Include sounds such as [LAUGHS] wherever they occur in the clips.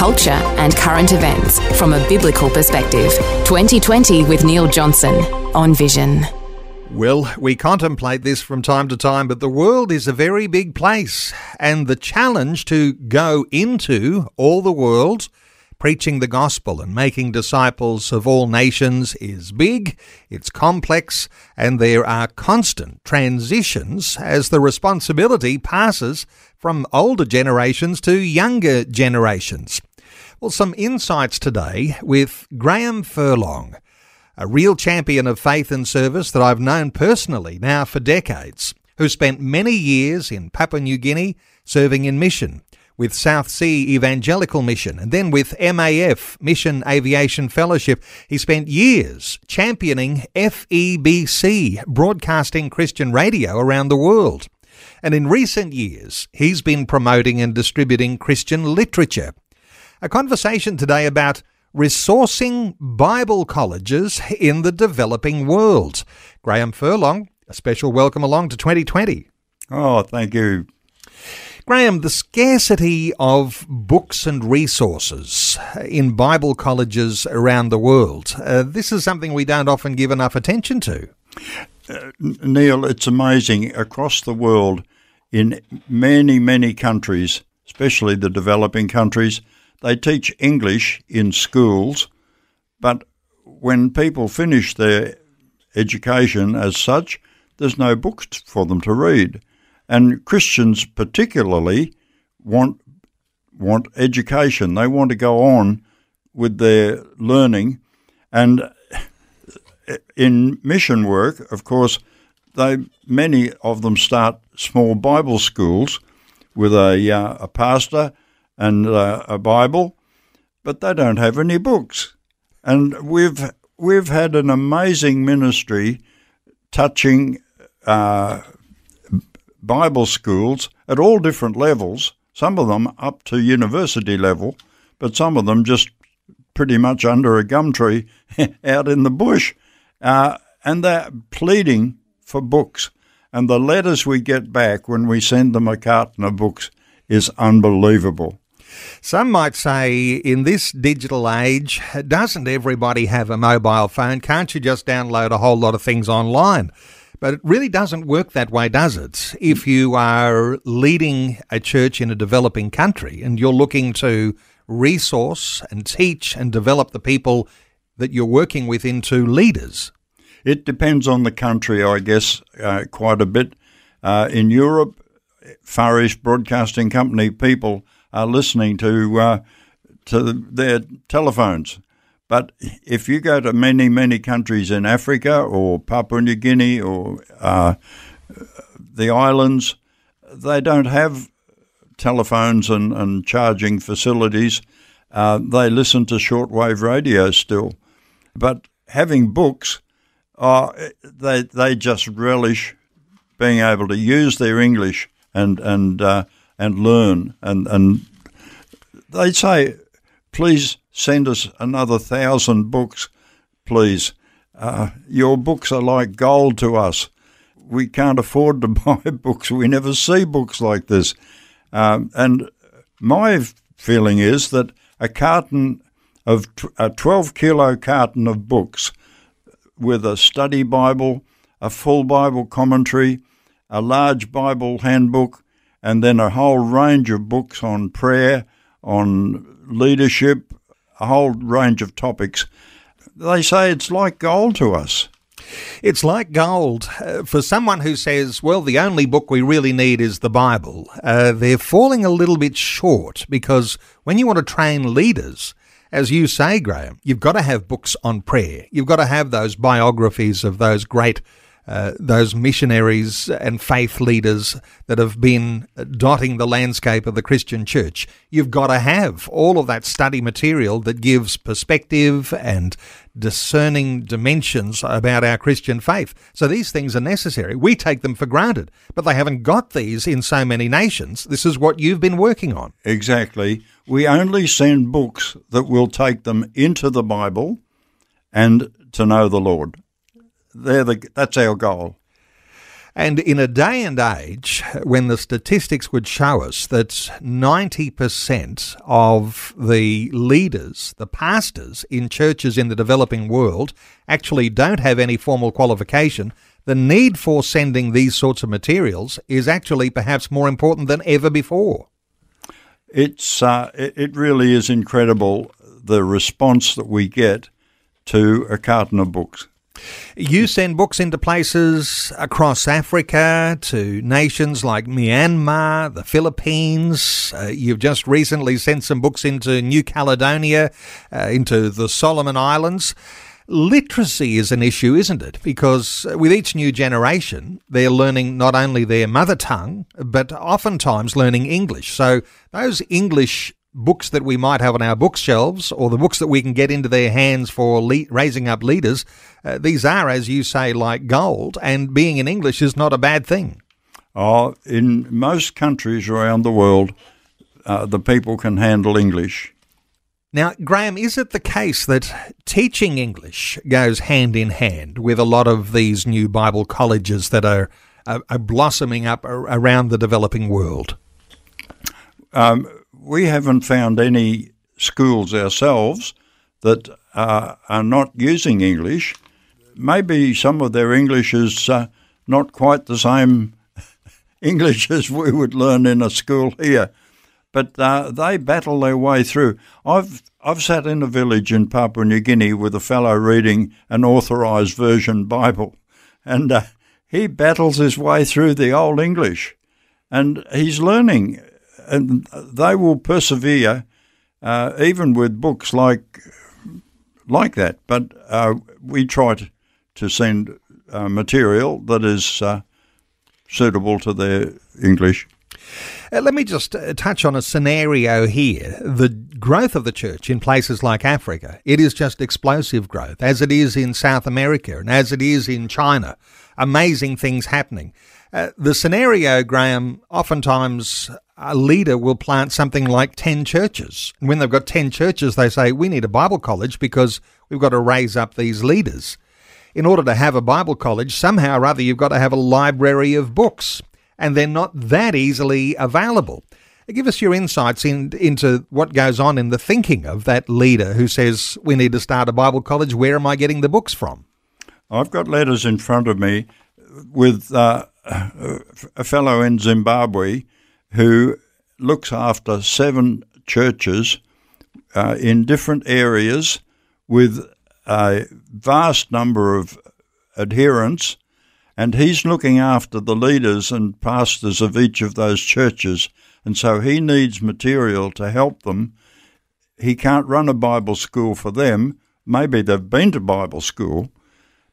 culture, and current events from a biblical perspective. 2020 with Neil Johnson on Vision. Well, we contemplate this from time to time, but the world is a very big place, and the challenge to go into all the world preaching the gospel and making disciples of all nations is big, it's complex, and there are constant transitions as the responsibility passes from older generations to younger generations. Well, some insights today with Graham Furlong a real champion of faith and service that I've known personally now for decades, who spent many years in Papua New Guinea serving in mission with South Sea Evangelical Mission and then with MAF, Mission Aviation Fellowship. He spent years championing FEBC, broadcasting Christian radio around the world. And in recent years, he's been promoting and distributing Christian literature. A conversation today about resourcing Bible colleges in the developing world. Graham Furlong, a special welcome along to 2020. Oh, thank you. Graham, the scarcity of books and resources in Bible colleges around the world, uh, this is something we don't often give enough attention to. Uh, Neil, it's amazing. Across the world, in many, many countries, especially the developing countries, they teach English in schools, but when people finish their education as such, there's no books for them to read. And Christians particularly want want education. They want to go on with their learning and in mission work, of course, they many of them start small Bible schools with a uh, a pastor and uh, a Bible, but they don't have any books. And we've we've had an amazing ministry touching uh, Bible schools at all different levels. Some of them up to university level, but some of them just pretty much under a gum tree [LAUGHS] out in the bush. Uh, and they're pleading for books. And the letters we get back when we send them a carton of books is unbelievable. Some might say in this digital age, doesn't everybody have a mobile phone? Can't you just download a whole lot of things online? But it really doesn't work that way, does it? If you are leading a church in a developing country and you're looking to resource and teach and develop the people that you're working with into leaders. It depends on the country, I guess, uh, quite a bit. Uh, in Europe, Far East Broadcasting Company people are listening to uh, to their telephones. But if you go to many, many countries in Africa or Papua New Guinea or uh, the islands, they don't have telephones and, and charging facilities. Uh, they listen to shortwave radio still. But having books, uh, they, they just relish being able to use their English and, and uh, and learn. And, and they say, please send us another thousand books, please. Uh, your books are like gold to us. We can't afford to [LAUGHS] buy books. We never see books like this. Um, and my feeling is that a carton of a 12 kilo carton of books with a study Bible, a full Bible commentary, a large Bible handbook, and then a whole range of books on prayer, on leadership, a whole range of topics. They say it's like gold to us. It's like gold. Uh, for someone who says, well, the only book we really need is the Bible, uh, they're falling a little bit short because when you want to train leaders, as you say, Graham, you've got to have books on prayer. You've got to have those biographies of those great uh, those missionaries and faith leaders that have been dotting the landscape of the Christian church. You've got to have all of that study material that gives perspective and discerning dimensions about our Christian faith. So these things are necessary. We take them for granted, but they haven't got these in so many nations. This is what you've been working on. Exactly. We only send books that will take them into the Bible and to know the Lord. They're the, that's our goal. And in a day and age when the statistics would show us that 90% of the leaders, the pastors in churches in the developing world actually don't have any formal qualification, the need for sending these sorts of materials is actually perhaps more important than ever before. It's uh, it really is incredible the response that we get to a carton of books. You send books into places across Africa, to nations like Myanmar, the Philippines. Uh, you've just recently sent some books into New Caledonia, uh, into the Solomon Islands. Literacy is an issue, isn't it? Because with each new generation, they're learning not only their mother tongue, but oftentimes learning English. So those English books that we might have on our bookshelves or the books that we can get into their hands for le- raising up leaders, uh, these are, as you say, like gold, and being in English is not a bad thing. Oh, in most countries around the world, uh, the people can handle English. Now, Graham, is it the case that teaching English goes hand in hand with a lot of these new Bible colleges that are, are, are blossoming up around the developing world? Um, we haven't found any schools ourselves that uh, are not using English. Maybe some of their English is uh, not quite the same [LAUGHS] English as we would learn in a school here, but uh, they battle their way through. I've I've sat in a village in Papua New Guinea with a fellow reading an authorised version Bible, and uh, he battles his way through the Old English, and he's learning and they will persevere uh, even with books like like that. But uh, we try to, to send uh, material that is uh, suitable to their English. Uh, let me just uh, touch on a scenario here. The growth of the church in places like Africa, it is just explosive growth, as it is in South America and as it is in China. Amazing things happening. Uh, the scenario, Graham, oftentimes a leader will plant something like 10 churches. And when they've got 10 churches, they say, we need a Bible college because we've got to raise up these leaders. In order to have a Bible college, somehow or other, you've got to have a library of books, and they're not that easily available. Give us your insights in, into what goes on in the thinking of that leader who says, We need to start a Bible college. Where am I getting the books from? I've got letters in front of me with uh, a fellow in Zimbabwe who looks after seven churches uh, in different areas with a vast number of adherents, and he's looking after the leaders and pastors of each of those churches. And so he needs material to help them. He can't run a Bible school for them. Maybe they've been to Bible school,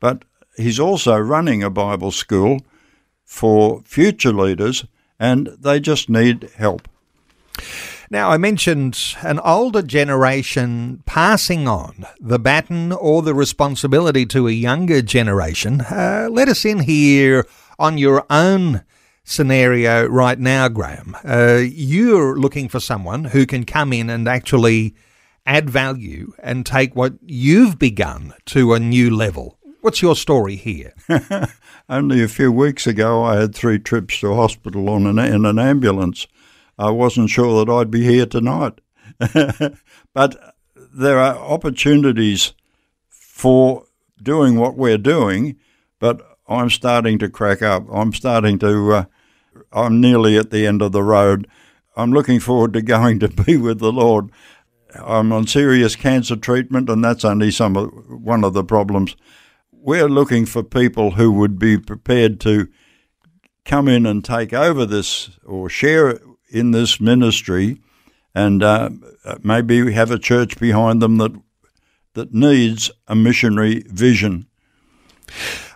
but he's also running a Bible school for future leaders, and they just need help. Now, I mentioned an older generation passing on the baton or the responsibility to a younger generation. Uh, let us in here on your own scenario right now, Graham. Uh, you're looking for someone who can come in and actually add value and take what you've begun to a new level. What's your story here? [LAUGHS] Only a few weeks ago, I had three trips to hospital on an, in an ambulance. I wasn't sure that I'd be here tonight. [LAUGHS] but there are opportunities for doing what we're doing, but I'm starting to crack up. I'm starting to, uh, I'm nearly at the end of the road. I'm looking forward to going to be with the Lord. I'm on serious cancer treatment, and that's only some of, one of the problems we're looking for people who would be prepared to come in and take over this or share in this ministry, and uh, maybe have a church behind them that that needs a missionary vision.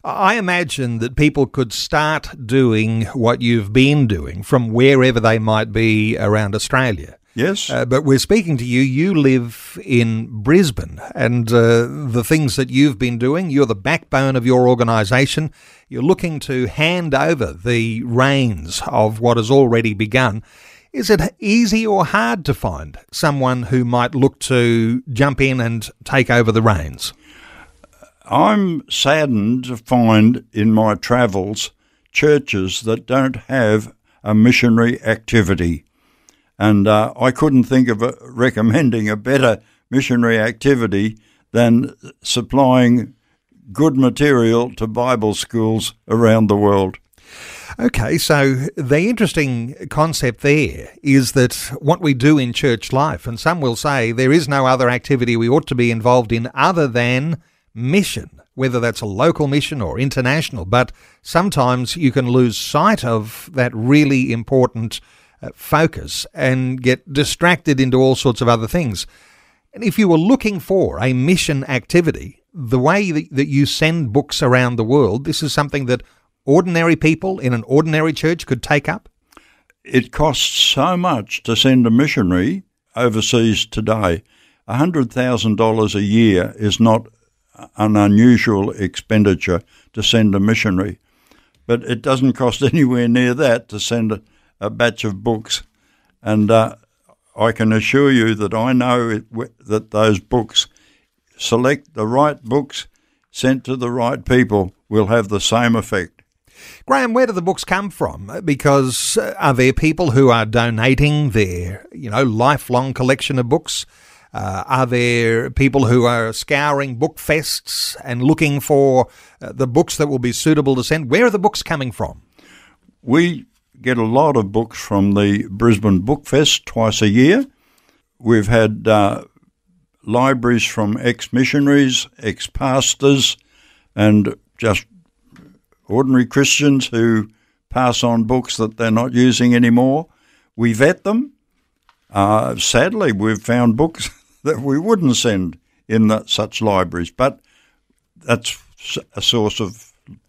I imagine that people could start doing what you've been doing from wherever they might be around Australia. Yes. Uh, but we're speaking to you. You live in Brisbane, and uh, the things that you've been doing, you're the backbone of your organisation. You're looking to hand over the reins of what has already begun. Is it easy or hard to find someone who might look to jump in and take over the reins? I'm saddened to find in my travels churches that don't have a missionary activity. And uh, I couldn't think of a, recommending a better missionary activity than supplying good material to Bible schools around the world. Okay, so the interesting concept there is that what we do in church life, and some will say there is no other activity we ought to be involved in other than mission, whether that's a local mission or international, but sometimes you can lose sight of that really important Uh, focus and get distracted into all sorts of other things. And if you were looking for a mission activity, the way that, that you send books around the world, this is something that ordinary people in an ordinary church could take up? It costs so much to send a missionary overseas today. $100,000 a year is not an unusual expenditure to send a missionary, but it doesn't cost [LAUGHS] anywhere near that to send a, a batch of books. And uh, I can assure you that I know it, that those books, select the right books, sent to the right people, will have the same effect. Graham, where do the books come from? Because uh, are there people who are donating their, you know, lifelong collection of books? Uh, are there people who are scouring book fests and looking for uh, the books that will be suitable to send? Where are the books coming from? We get a lot of books from the Brisbane Book Fest twice a year. We've had uh, libraries from ex missionaries, ex pastors, and just ordinary Christians who pass on books that they're not using anymore. We vet them. Uh, sadly, we've found books [LAUGHS] that we wouldn't send in such libraries, but that's a source of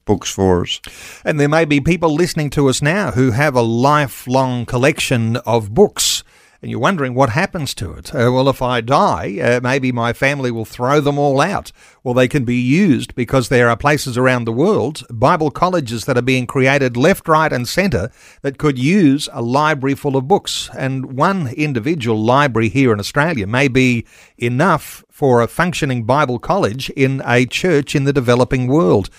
books for us. And there may be people listening to us now who have a lifelong collection of books and you're wondering what happens to it. Uh, well, if I die, uh, maybe my family will throw them all out. Well, they can be used because there are places around the world, Bible colleges that are being created left, right, and centre that could use a library full of books. And one individual library here in Australia may be enough for a functioning Bible college in a church in the developing world.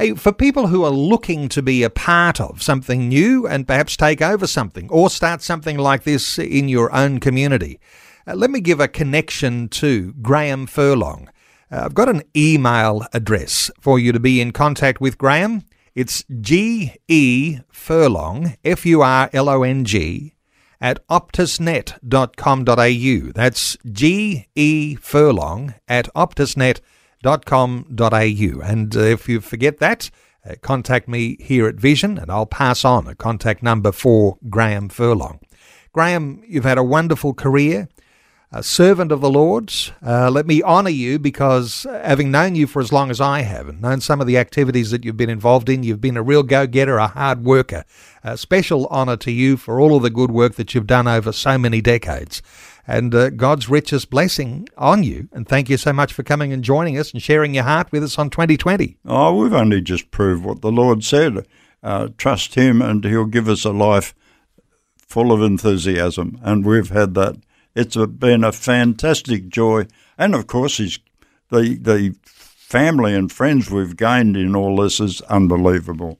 Hey, for people who are looking to be a part of something new and perhaps take over something or start something like this in your own community, uh, let me give a connection to Graham Furlong. Uh, I've got an email address for you to be in contact with Graham. It's G E Furlong, F U R L O N G, at optusnet.com.au. That's G E Furlong at optusnet.com vision.com.au. And uh, if you forget that, uh, contact me here at Vision and I'll pass on a contact number for Graham Furlong. Graham, you've had a wonderful career, a servant of the Lord's. Uh, let me honour you because uh, having known you for as long as I have and known some of the activities that you've been involved in, you've been a real go getter, a hard worker. A special honour to you for all of the good work that you've done over so many decades and uh, God's richest blessing on you. And thank you so much for coming and joining us and sharing your heart with us on 2020. Oh, we've only just proved what the Lord said. Uh, trust Him, and He'll give us a life full of enthusiasm. And we've had that. It's been a fantastic joy. And of course, he's, the, the family and friends we've gained in all this is unbelievable.